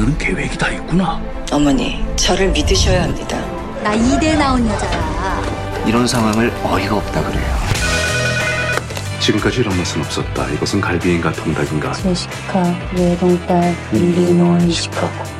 너는 계획이 다 있구나. 어머니, 저를 믿으셔야 합니다. 나 이대 나온 여자야. 이런 상황을 어이가 없다 그래요. 지금까지 이런 맛은 없었다. 이것은 갈비인가 통닭인가. 제시카, 외동딸, 일리노, 시카고.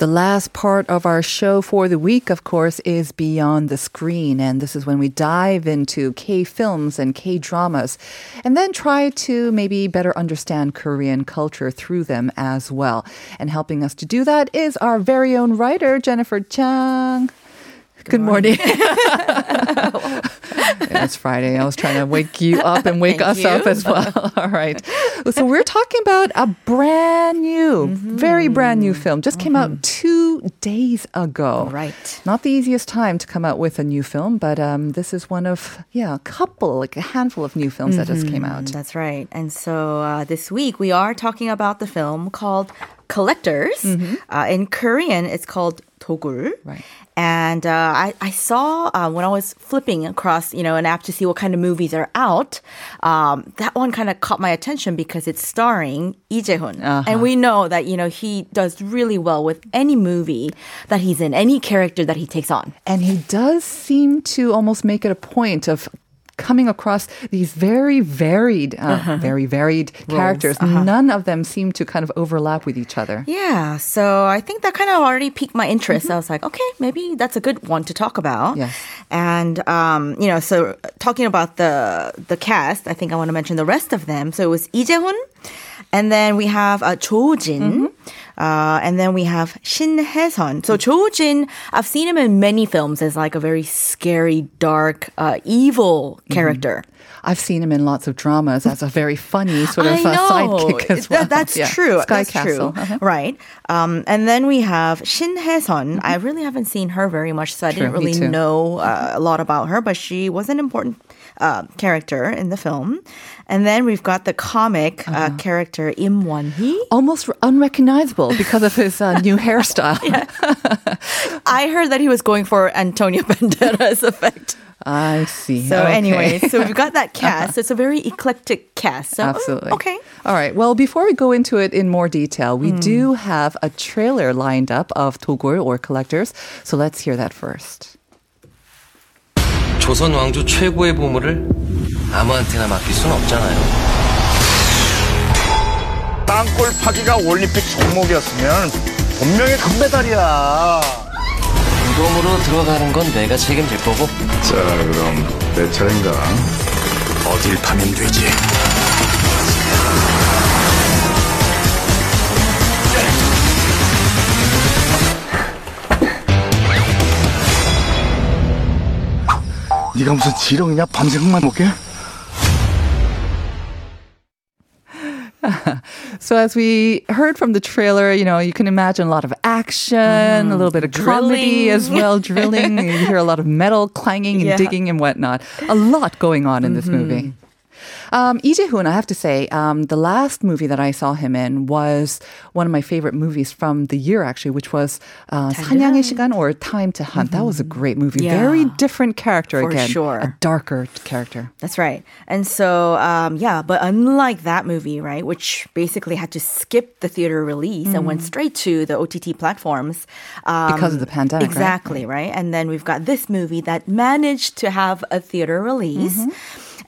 The last part of our show for the week, of course, is Beyond the Screen. And this is when we dive into K films and K dramas and then try to maybe better understand Korean culture through them as well. And helping us to do that is our very own writer, Jennifer Chang. Good, morning. yeah, it's Friday. I was trying to wake you up and wake us up as well. All right. So we're talking about a brand new, very brand new film. Just came out two days ago. Right. Not the easiest time to come out with a new film, but um, this is one of, yeah, a couple, like a handful of new films that just came out. That's right. And so uh, this week we are talking about the film called Collectors. Uh, in Korean, it's called Togul. Right. And uh, I, I saw uh, when I was flipping across, you know, an app to see what kind of movies are out. Um, that one kind of caught my attention because it's starring Lee Jae-hoon, and we know that you know he does really well with any movie that he's in, any character that he takes on. And he does seem to almost make it a point of coming across these very varied, uh, very varied characters. None of them seem to kind of overlap with each other. Yeah, so I think that kind of already piqued my interest. I was like, okay, maybe that's a good one to talk about. Yes. And um, you know, so talking about the the cast, I think I want to mention the rest of them. So it was Lee Jae-hoon, and then we have uh, Cho Jin. Uh, and then we have Shin Hye-sun. So Cho Jin, I've seen him in many films as like a very scary, dark, uh, evil character. I've seen him in lots of dramas as a very funny sort of uh, sidekick as well. That- that's Yeah. true. Sky that's Castle. true. Uh-huh. Right. Um, and then we have Shin Hye-sun. I really haven't seen her very much, so I True, didn't really know uh, a lot about her, but she was an important uh, character in the film. And then we've got the comic uh, Uh-huh. character Im Won-hee. Almost unrecognizable because of his uh, new hairstyle. I heard that he was going for Antonio Banderas effect. I see. So Okay. anyway, so we've got that cast. It's a very eclectic cast. So, mm, Absolutely. Okay. All right. Well, before we go into it in more detail, we do have a trailer lined up of Togul or Collectors. So let's hear that first. 조선 왕조 최고의 보물을 아무한테나 맡길 순 없잖아요. 땅굴 파기가 올림픽 종목이었으면 분명히 금메달이야. 무덤으로 들어가는 건 내가 책임질 거고 자, 그럼 내 차례인가? 어딜 파면 되지? 네가 무슨 지렁이냐? 밤새 흙만 먹게? So as we heard from the trailer, you know, you can imagine a lot of action, a little bit of comedy Drilling. as well, drilling. you hear a lot of metal clanging and Yeah. digging and whatnot. A lot going on in this movie. Um, Lee Jae-hoon, I have to say, um, the last movie that I saw him in was one of my favorite movies from the year, actually, which was uh, 사냥의 시간 or Time to Hunt. That was a great movie. Yeah. Very different character For again. sure. A darker character. That's right. And so, um, yeah, but unlike that movie, right, which basically had to skip the theater release and went straight to the OTT platforms um, Because of the pandemic, right? Exactly, right? And then we've got this movie that managed to have a theater release.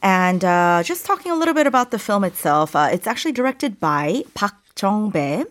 And uh, just talking a little bit about the film itself, uh, it's actually directed by Park Jong-bae.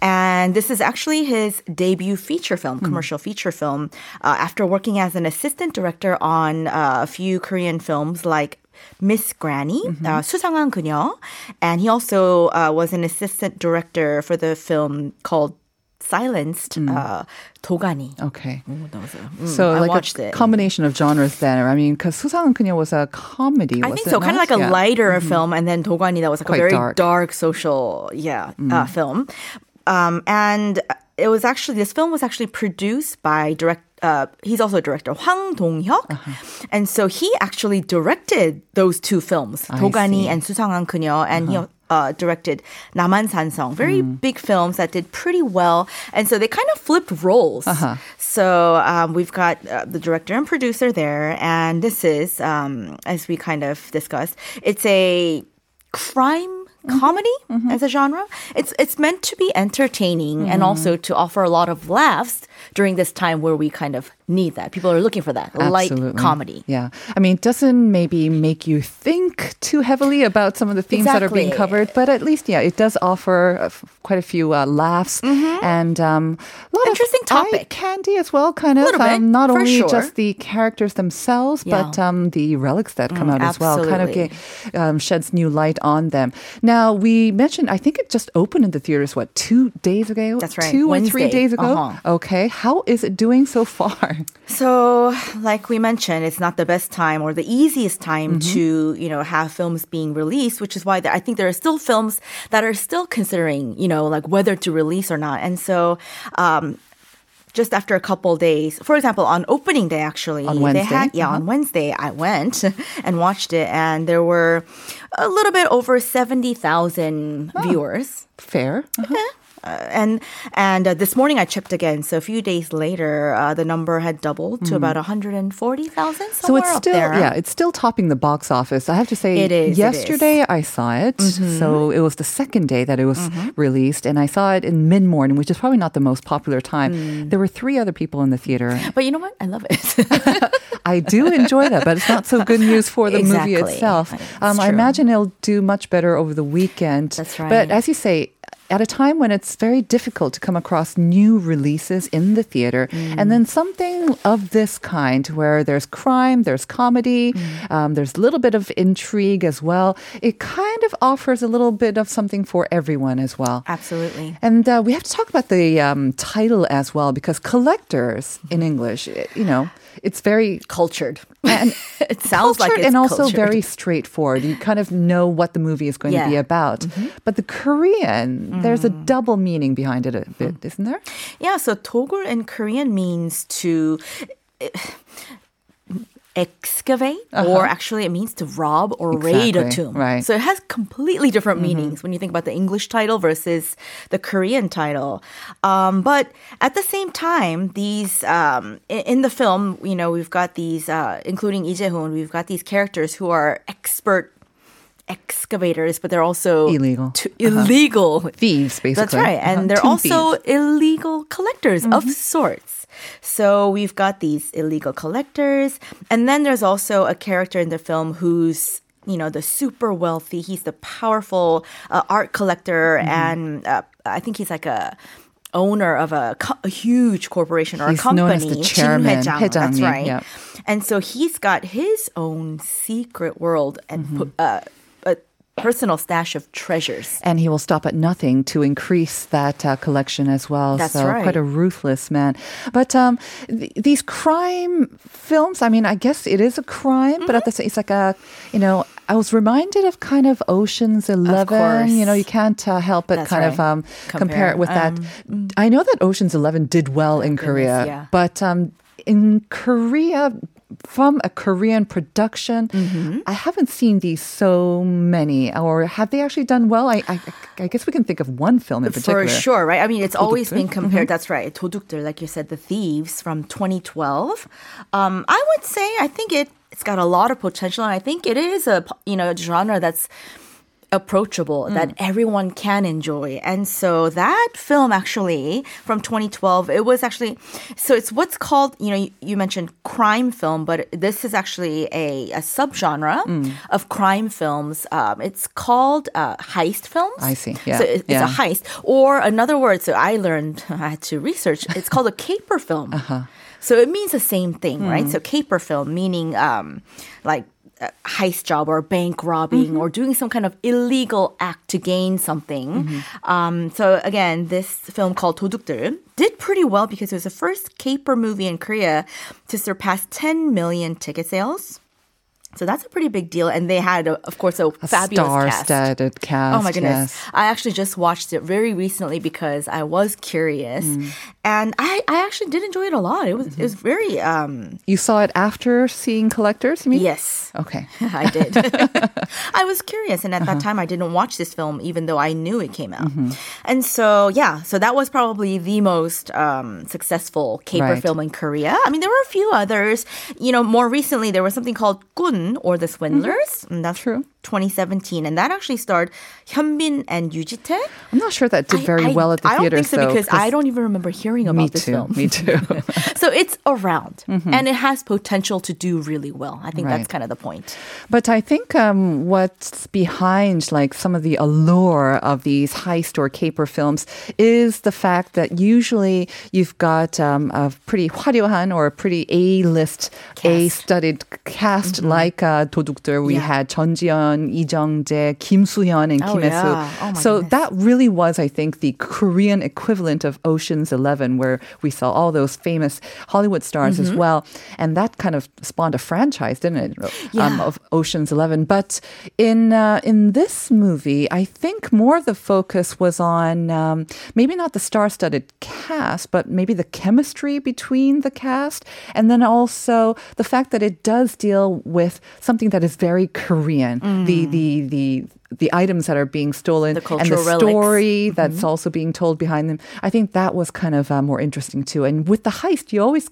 And this is actually his debut feature film, commercial feature film, uh, after working as an assistant director on uh, a few Korean films like Miss Granny, uh, 수상한 그녀. And he also uh, was an assistant director for the film called Silenced, uh, 도가니. Okay. That was a- mm, So I like watched a it. combination of genres there. I mean, because 수상한 그녀 was a comedy, I was think it so. Kind of not? like a Yeah. lighter film, and then Dogani that was like Quite a very dark. Mm. dark, social, yeah, uh, film. Um, and it was actually this film was actually produced by direct. Uh, he's also a director, Hwang Dong-hyuk, Uh-huh. and so he actually directed those two films, I Dogani see. Uh-huh. and 수상한 그녀, and he uh, directed Naman Sansong, very big films that did pretty well, and so they kind of flipped roles. So um, we've got uh, the director and producer there, and this is, um, as we kind of discussed, it's a crime comedy as a genre. It's it's meant to be entertaining and also to offer a lot of laughs during this time where we kind of need that. People are looking for that light comedy. Yeah. I mean, it doesn't maybe make you think too heavily about some of the themes that are being covered, but at least, yeah, it does offer uh, quite a few uh, laughs and um, a lot Mm-hmm. Interesting of eye topic. candy as well, kind of. Um, not only sure. just the characters themselves, but Yeah. Mm, um, the relics that come out as well. Kind of get, um, sheds new light on them. Now, we mentioned, I think it just opened in the theaters, what, two days ago? That's right, Two or three days ago? Uh-huh. Okay. How is it doing so far? So, like we mentioned, it's not the best time or the easiest time to, you know, have films being released, which is why I think there are still films that are still considering, you know, like whether to release or not. And so, um, just after a couple days, for example, on opening day, actually, On they Wednesday? had yeah, on Wednesday, I went and watched it, and there were a little bit over seventy thousand viewers Fair. And and uh, this morning I checked again. So a few days later, uh, the number had doubled to about 140,000. Hmm. So it's still there. yeah, it's still topping the box office. I have to say, It is, it is. yesterday I saw it. So it was the second day that it was released, and I saw it in mid morning, which is probably not the most popular time. There were three other people in the theater. But you know what? I love it. I do enjoy that, but it's not so good news for the movie itself. Um, I imagine it'll do much better over the weekend. That's right. But as you say, at a time when it's very difficult to come across new releases in the theater, Mm. and then something of this kind where there's crime, there's comedy, Mm. um, there's a little bit of intrigue as well, it kind of offers a little bit of something for everyone as well. Absolutely. And uh, we have to talk about the um, title as well because collectors in English, you know, it's very Cultured. and it sounds like and also cultured. very straightforward. You kind of know what the movie is going to be Yeah. Mm-hmm. about. But the Korean, there's a Mm. double meaning behind it a bit, Mm-hmm. isn't there? Yeah, so togul in Korean means to eh, excavate, or actually it means to rob or raid a Uh-huh. Tomb. right. Mm-hmm. So it has completely different meanings when you think about the English title versus the Korean title. Um, but at the same time, these um, in the film, you know, we've got these, uh, including Lee Jae-hoon, we've got these characters who are expert excavators, but they're also illegal, uh-huh. illegal uh-huh. thieves, basically. That's right, and uh-huh. they're also thieves. illegal collectors mm-hmm. of sorts. So we've got these illegal collectors, and then there's also a character in the film who's you know the super wealthy. He's the powerful uh, art collector, mm-hmm. and uh, I think he's like a owner of a, co- a huge corporation or he's a company. Known as the chairman. Jin He-jang, that's right. And so he's got his own secret world and mm-hmm. uh, personal stash of treasures And he will stop at nothing to increase that uh, collection as well. That's so right. quite a ruthless man. But um, th- these crime films, I mean, I guess it is a crime, but at the Mm-hmm. same, it's like a, you know, I was reminded of kind of Ocean's Eleven. course. You know, you can't uh, help but That's kind of um, compare, Compare, it with that. um, I know that Ocean's Eleven did well in Korea, yeah. but um, in Korea From a Korean production, Mm-hmm. I haven't seen these so many. Or have they actually done well? I, I, I guess we can think of one film in particular. For sure, right? I mean, it's always 도둑들? been compared. That's right. 도둑들, like you said, the thieves from 2012. Um, I would say I think it it's got a lot of potential, and I think it is a you know genre that's approachable that everyone can enjoy. And so that film actually from 2012, it was actually so it's what's called, you know, you, you mentioned crime film, but this is actually a, a subgenre of crime films. Um, it's called uh, heist films. I see. Yeah. So it- it's Yeah. a heist. Or another word, so I learned, I had to research, it's called a caper film. Uh-huh. So it means the same thing, Hmm. right? So caper film, meaning um, like heist job or bank robbing Mm-hmm. or doing some kind of illegal act to gain something. Mm-hmm. Um, so again, this film called 도둑들 did pretty well because it was the first caper movie in Korea to surpass 10 million ticket sales. So that's a pretty big deal. And they had, a, of course, a, A fabulous cast. star-studded cast. Oh my goodness. yes. I actually just watched it very recently because I was curious. Mm. and I, I actually did enjoy it a lot. It was it was very um You saw it after seeing Collectors, you mean? yes. Okay. I did. I was curious, and at that time, I didn't watch this film, even though I knew it came out. And so, yeah, so that was probably the most um, successful caper Right. film in Korea. I mean, there were a few others. You know, more recently, there was something called Gun or The Swindlers. And that's True. 2017, and that actually starred Hyun Bin and Yoo Ji-tae. I'm not sure that did very I, I, well at the theater. I don't think so though, because I don't even remember hearing about this too, film. Me too. so it's around, mm-hmm. and it has potential to do really well. I think right. that's kind of the point. But I think um, what's behind like some of the allure of these heist or caper films is the fact that usually you've got um, a pretty 화려한 or a pretty A-list, cast. A-studded cast mm-hmm. like uh, 도둑들. We yeah. had Chun Ji Chun, Lee Jung-jae, Kim Soo-hyun, and oh, Kim yeah. Soo, Oh, so goodness. that really was, I think, the Korean equivalent of Ocean's Eleven, where we saw all those famous Hollywood stars mm-hmm. as well, and that kind of spawned a franchise, didn't it? Um, yeah. Um, of Ocean's Eleven. But in uh, in this movie, I think more of the focus was on um, maybe not the star-studded cast, but maybe the chemistry between the cast, and then also the fact that it does deal with something that is very Korean, mm. The the the the items that are being stolen Mm. The and the relics. Mm-hmm. story that's also being told behind them. I think that was kind of uh, more interesting too. And with the heist, you always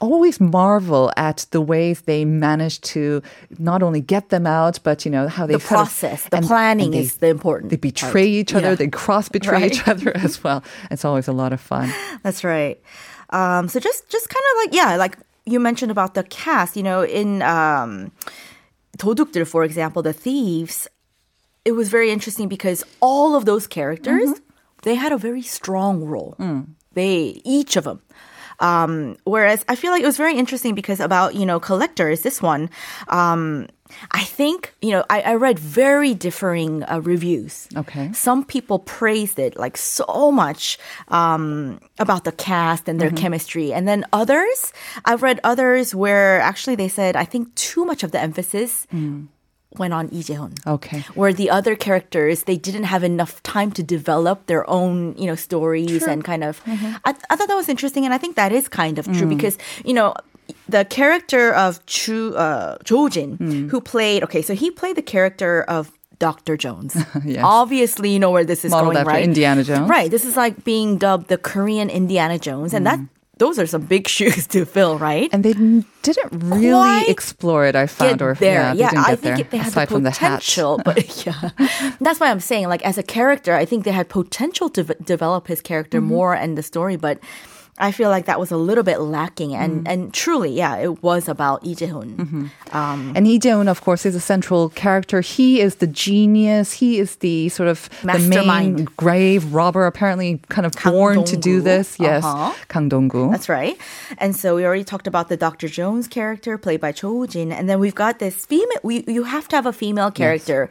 always marvel at the ways they manage to not only get them out, but you know how they The sort of- process, the and- planning and they- is the important. They betray part. each other. Yeah. They cross betray Right. each other as well. It's always a lot of fun. That's right. Um, so just just kind of like yeah, like you mentioned about the cast. You know, in um, Todukdur, for example, the thieves, it was very interesting because all of those characters, mm-hmm. they had a very strong role. Mm. They, each of them um, whereas I feel like it was very interesting because about you know collectors, this one. Um, I think you know I, I read very differing uh, reviews. Okay. Some people praised it like so much um, about the cast and their Mm-hmm. chemistry, and then others I've read others where actually they said I think too much of the emphasis Mm. Went on Lee Jae-hoon. Okay. Where the other characters, they didn't have enough time to develop their own, you know, stories and kind of. Mm-hmm. I, I thought that was interesting, and I think that is kind of true Mm. because you know. The character of Chu uh, Jin, Mm. who played okay, so he played the character of Dr. Jones. Yes. Obviously, you know where this is Modeled going, after right? Indiana Jones. Right. This is like being dubbed the Korean Indiana Jones, and that those are some big shoes to fill, right? And they didn't really Quite explore it, I found. or there. yeah, they didn't I get think there, they had the from the potential, but yeah, that's why I'm saying, like as a character, I think they had potential to v- develop his character Mm-hmm. more and the story, but. I feel like that was a little bit lacking, and, Mm. and truly, yeah, it was about Lee Jae-hoon. Mm-hmm. Um, And Lee Jae-hoon, of course, is a central character. He is the genius. He is the sort of the main Mastermind. grave robber, apparently kind of born to do this. Yes, Uh-huh. Kang Dong-gu. That's right. And so we already talked about the Dr. Jones character played by Cho Jin, and then we've got this female. We you have to have a female character,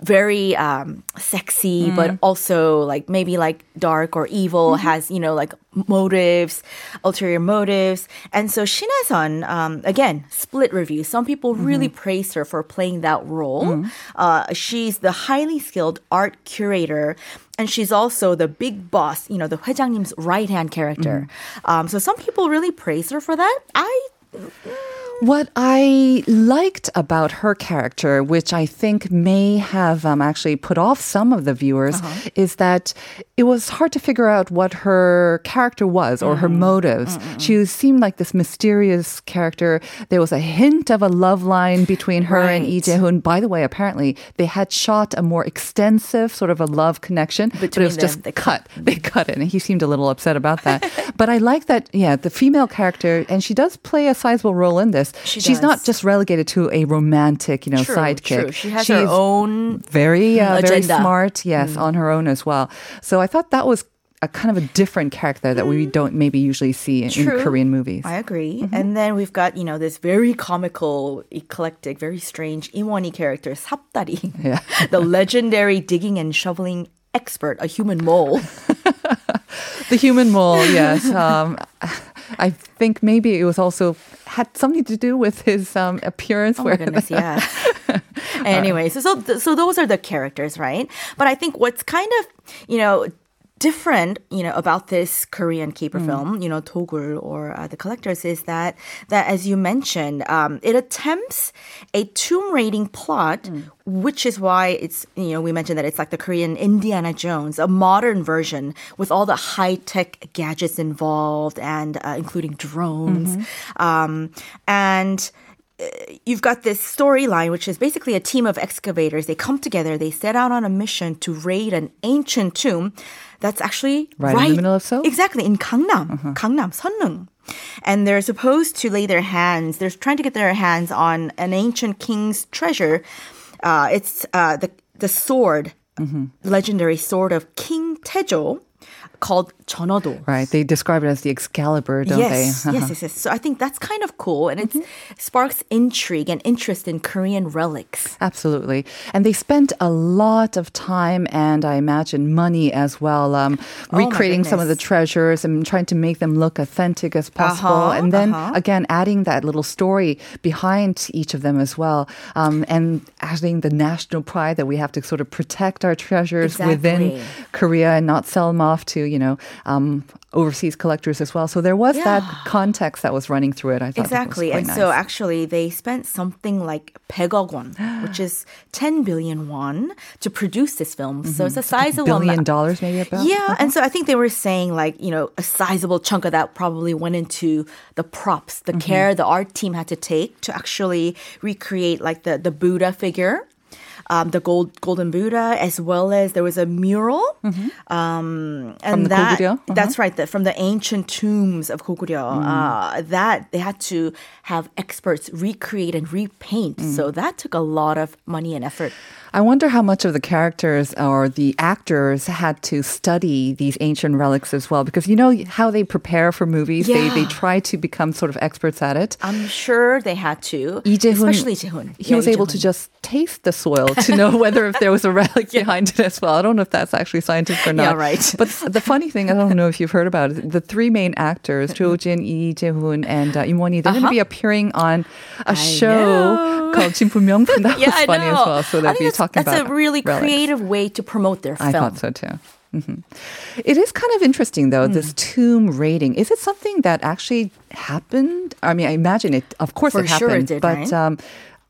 very um, sexy, mm. but also like maybe like dark or evil, mm-hmm. has, you know, like motives, ulterior motives. And so Shin Hye-sun, um, again, split reviews. Some people mm-hmm. really praise her for playing that role. Mm. Uh, she's the highly skilled art curator. And she's also the big boss, you know, the 회장님's right hand character. Mm-hmm. Um, so some people really praise her for that. I. Mm, what I liked about her character, which I think may have um, actually put off some of the viewers, Uh-huh. is that it was hard to figure out what her character was or her Mm-hmm. motives. She seemed like this mysterious character. There was a hint of a love line between her and Lee Right. Jae-hoon. By the way, apparently they had shot a more extensive sort of a love connection, but it was them, just they cut. They cut it, and he seemed a little upset about that. but I like that, yeah, the female character, and she does play a sizable role in this. She She's not just relegated to a romantic, you know, true, sidekick. true. She has She's her own very, uh, very. Mm. smart, yes, on her own as well. So I thought that was a kind of a different character that we don't maybe usually see in, in Mm. Korean movies. I agree. And then we've got, you know, this very comical, eclectic, very strange Im Won-hee character, Sapdari. Yeah. the legendary digging and shoveling expert, a human mole. The human mole, yes. Um, I think maybe it was also had something to do with his um, appearance. Oh my goodness, yeah. anyway, so, so so those are the characters, right? But I think what's kind of you know different, you know, about this Korean caper Mm. film, you know, Togul or uh, The Collectors is that that as you mentioned, um, it attempts a tomb raiding plot, Mm. which is why it's you know we mentioned that it's like the Korean Indiana Jones, a modern version with all the high tech gadgets involved and uh, including drones, Mm-hmm. um, and you've got this storyline, which is basically a team of excavators. They come together, they set out on a mission to raid an ancient tomb that's actually Right in the middle of Seoul? Exactly, in Gangnam, Gangnam, Seolleung. And they're supposed to lay their hands, they're trying to get their hands on an ancient king's treasure. Uh, it's uh, the, the sword, legendary sword of King Taejo called Jeonado. Right. They describe it as the Excalibur, don't yes, they? yes, yes, yes. So I think that's kind of cool, and it sparks intrigue and interest in Korean relics. Absolutely. And they spent a lot of time and I imagine money as well, um, Oh recreating some of the treasures and trying to make them look authentic as possible. Uh-huh, and then uh-huh. again, adding that little story behind each of them as well. Um, and adding the national pride that we have to sort of protect our treasures within Korea and not sell them off to, you know, um, overseas collectors as well. So there was that context that was running through it. I thought Exactly, and quite so actually they spent something like 100억 won, which is 10 billion won, to produce this film. So it's a mm-hmm. sizable billion amount. dollars maybe about. Yeah, and uh-huh. so I think they were saying like you know a sizable chunk of that probably went into the props, the mm-hmm. care the art team had to take to actually recreate like the the Buddha figure. Um, the gold golden Buddha, as well as there was a mural, um, and that uh-huh. that's right, That from the ancient tombs of Goguryeo. Mm. Uh, that they had to have experts recreate and repaint, Mm. so that took a lot of money and effort. I wonder how much of the characters or the actors had to study these ancient relics as well, because you know how they prepare for movies. They they try to become sort of experts at it. I'm sure they had to, Lee especially Jaehoon. he Yeah, was Lee able to just taste the soil to know whether if there was a relic behind it as well. I don't know if that's actually scientific or not. Yeah, right. But the funny thing, I don't know if you've heard about it. The three main actors, Jo Jin, Lee Jae-hoon, and uh, Im Won-hee, they're going to be appearing on a I show know. called Jinpun That yeah, was funny as well. So they'll be talking that's about That's a really relics. creative way to promote their film. I thought so too. hmm It is kind of interesting though, Hmm. this tomb raiding. Is it something that actually happened? I mean, I imagine it, of course For it sure happened, it did, but right? um,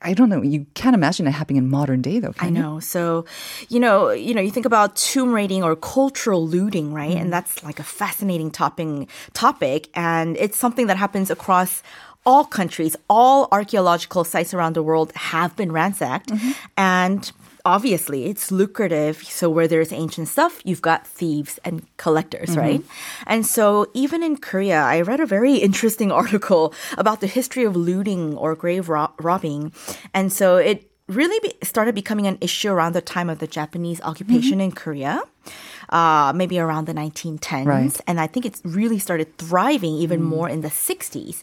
I don't know. You can't imagine it happening in modern day though, I can you? know. So, you know, you know, you think about tomb raiding or cultural looting, right? Mm. And that's like a fascinating topping topic, and it's something that happens across all countries. All archaeological sites around the world have been ransacked, Mm-hmm. and obviously it's lucrative. So where there's ancient stuff, you've got thieves and collectors, Mm-hmm. right? And so even in Korea, I read a very interesting article about the history of looting or grave ro- robbing, and so it really be- started becoming an issue around the time of the Japanese occupation in Korea. Uh, maybe around the 1910s. Right. And I think it's really started thriving even more in the 60s.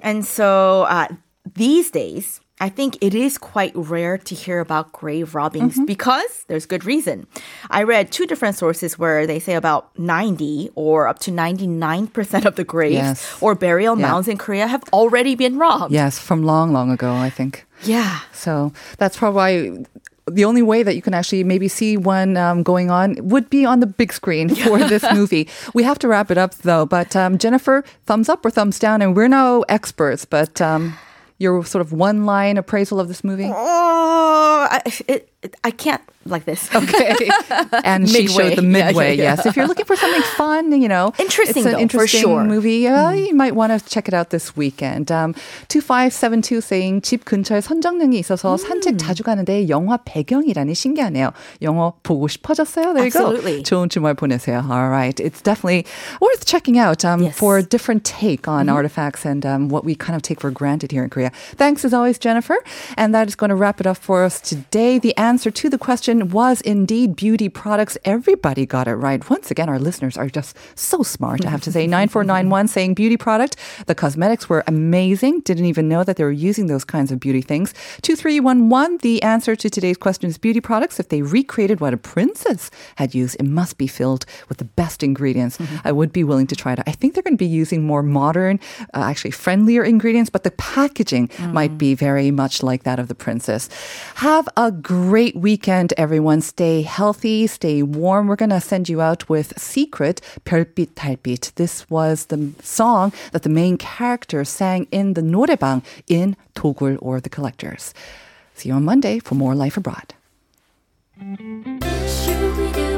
And so uh, these days, I think it is quite rare to hear about grave robbings because there's good reason. I read two different sources where they say about 90 or up to 99% of the graves Yes. or burial Yeah. mounds in Korea have already been robbed. Yes, from long, long ago, I think. Yeah. So that's probably the only way that you can actually maybe see one um, going on would be on the big screen for this movie. We have to wrap it up though. But um, Jennifer, thumbs up or thumbs down? And we're no experts, but um, your sort of one line appraisal of this movie. Oh, I, it, I can't like this. Okay. And she Midway. showed the Yeah, midway, yeah, yeah. yes. If you're looking for something fun, you know, Interesting, it's an though, for interesting sure. Mm. movie, uh, you might want to check it out this weekend. Um, 2572 saying 집 근처에 선정릉이 있어서 음. 산책 자주 가는데 영화 배경이라니 신기하네요. 영어 보고 싶어졌어요. There you Absolutely. go. 좋은 주말 보내세요. All right. It's definitely worth checking out um, Yes. Mm-hmm. for a different take on artifacts and um, what we kind of take for granted here in Korea. Thanks as always, Jennifer. And that is going to wrap it up for us today. The answer to the question was indeed beauty products. Everybody got it right. Once again, our listeners are just so smart, I have to say. 9491 saying beauty product. The cosmetics were amazing. Didn't even know that they were using those kinds of beauty things. 2311, the answer to today's question is beauty products. If they recreated what a princess had used, it must be filled with the best ingredients. I would be willing to try it. I think they're going to be using more modern, uh, actually friendlier ingredients, but the packaging might be very much like that of the princess. Have a great weekend, everyone stay healthy, stay warm. We're going to send you out with Secret, 별빛 달빛. This was the song that the main character sang in the 노래방 in Togul or The Collectors. See you on Monday for more Life Abroad. 슈비두바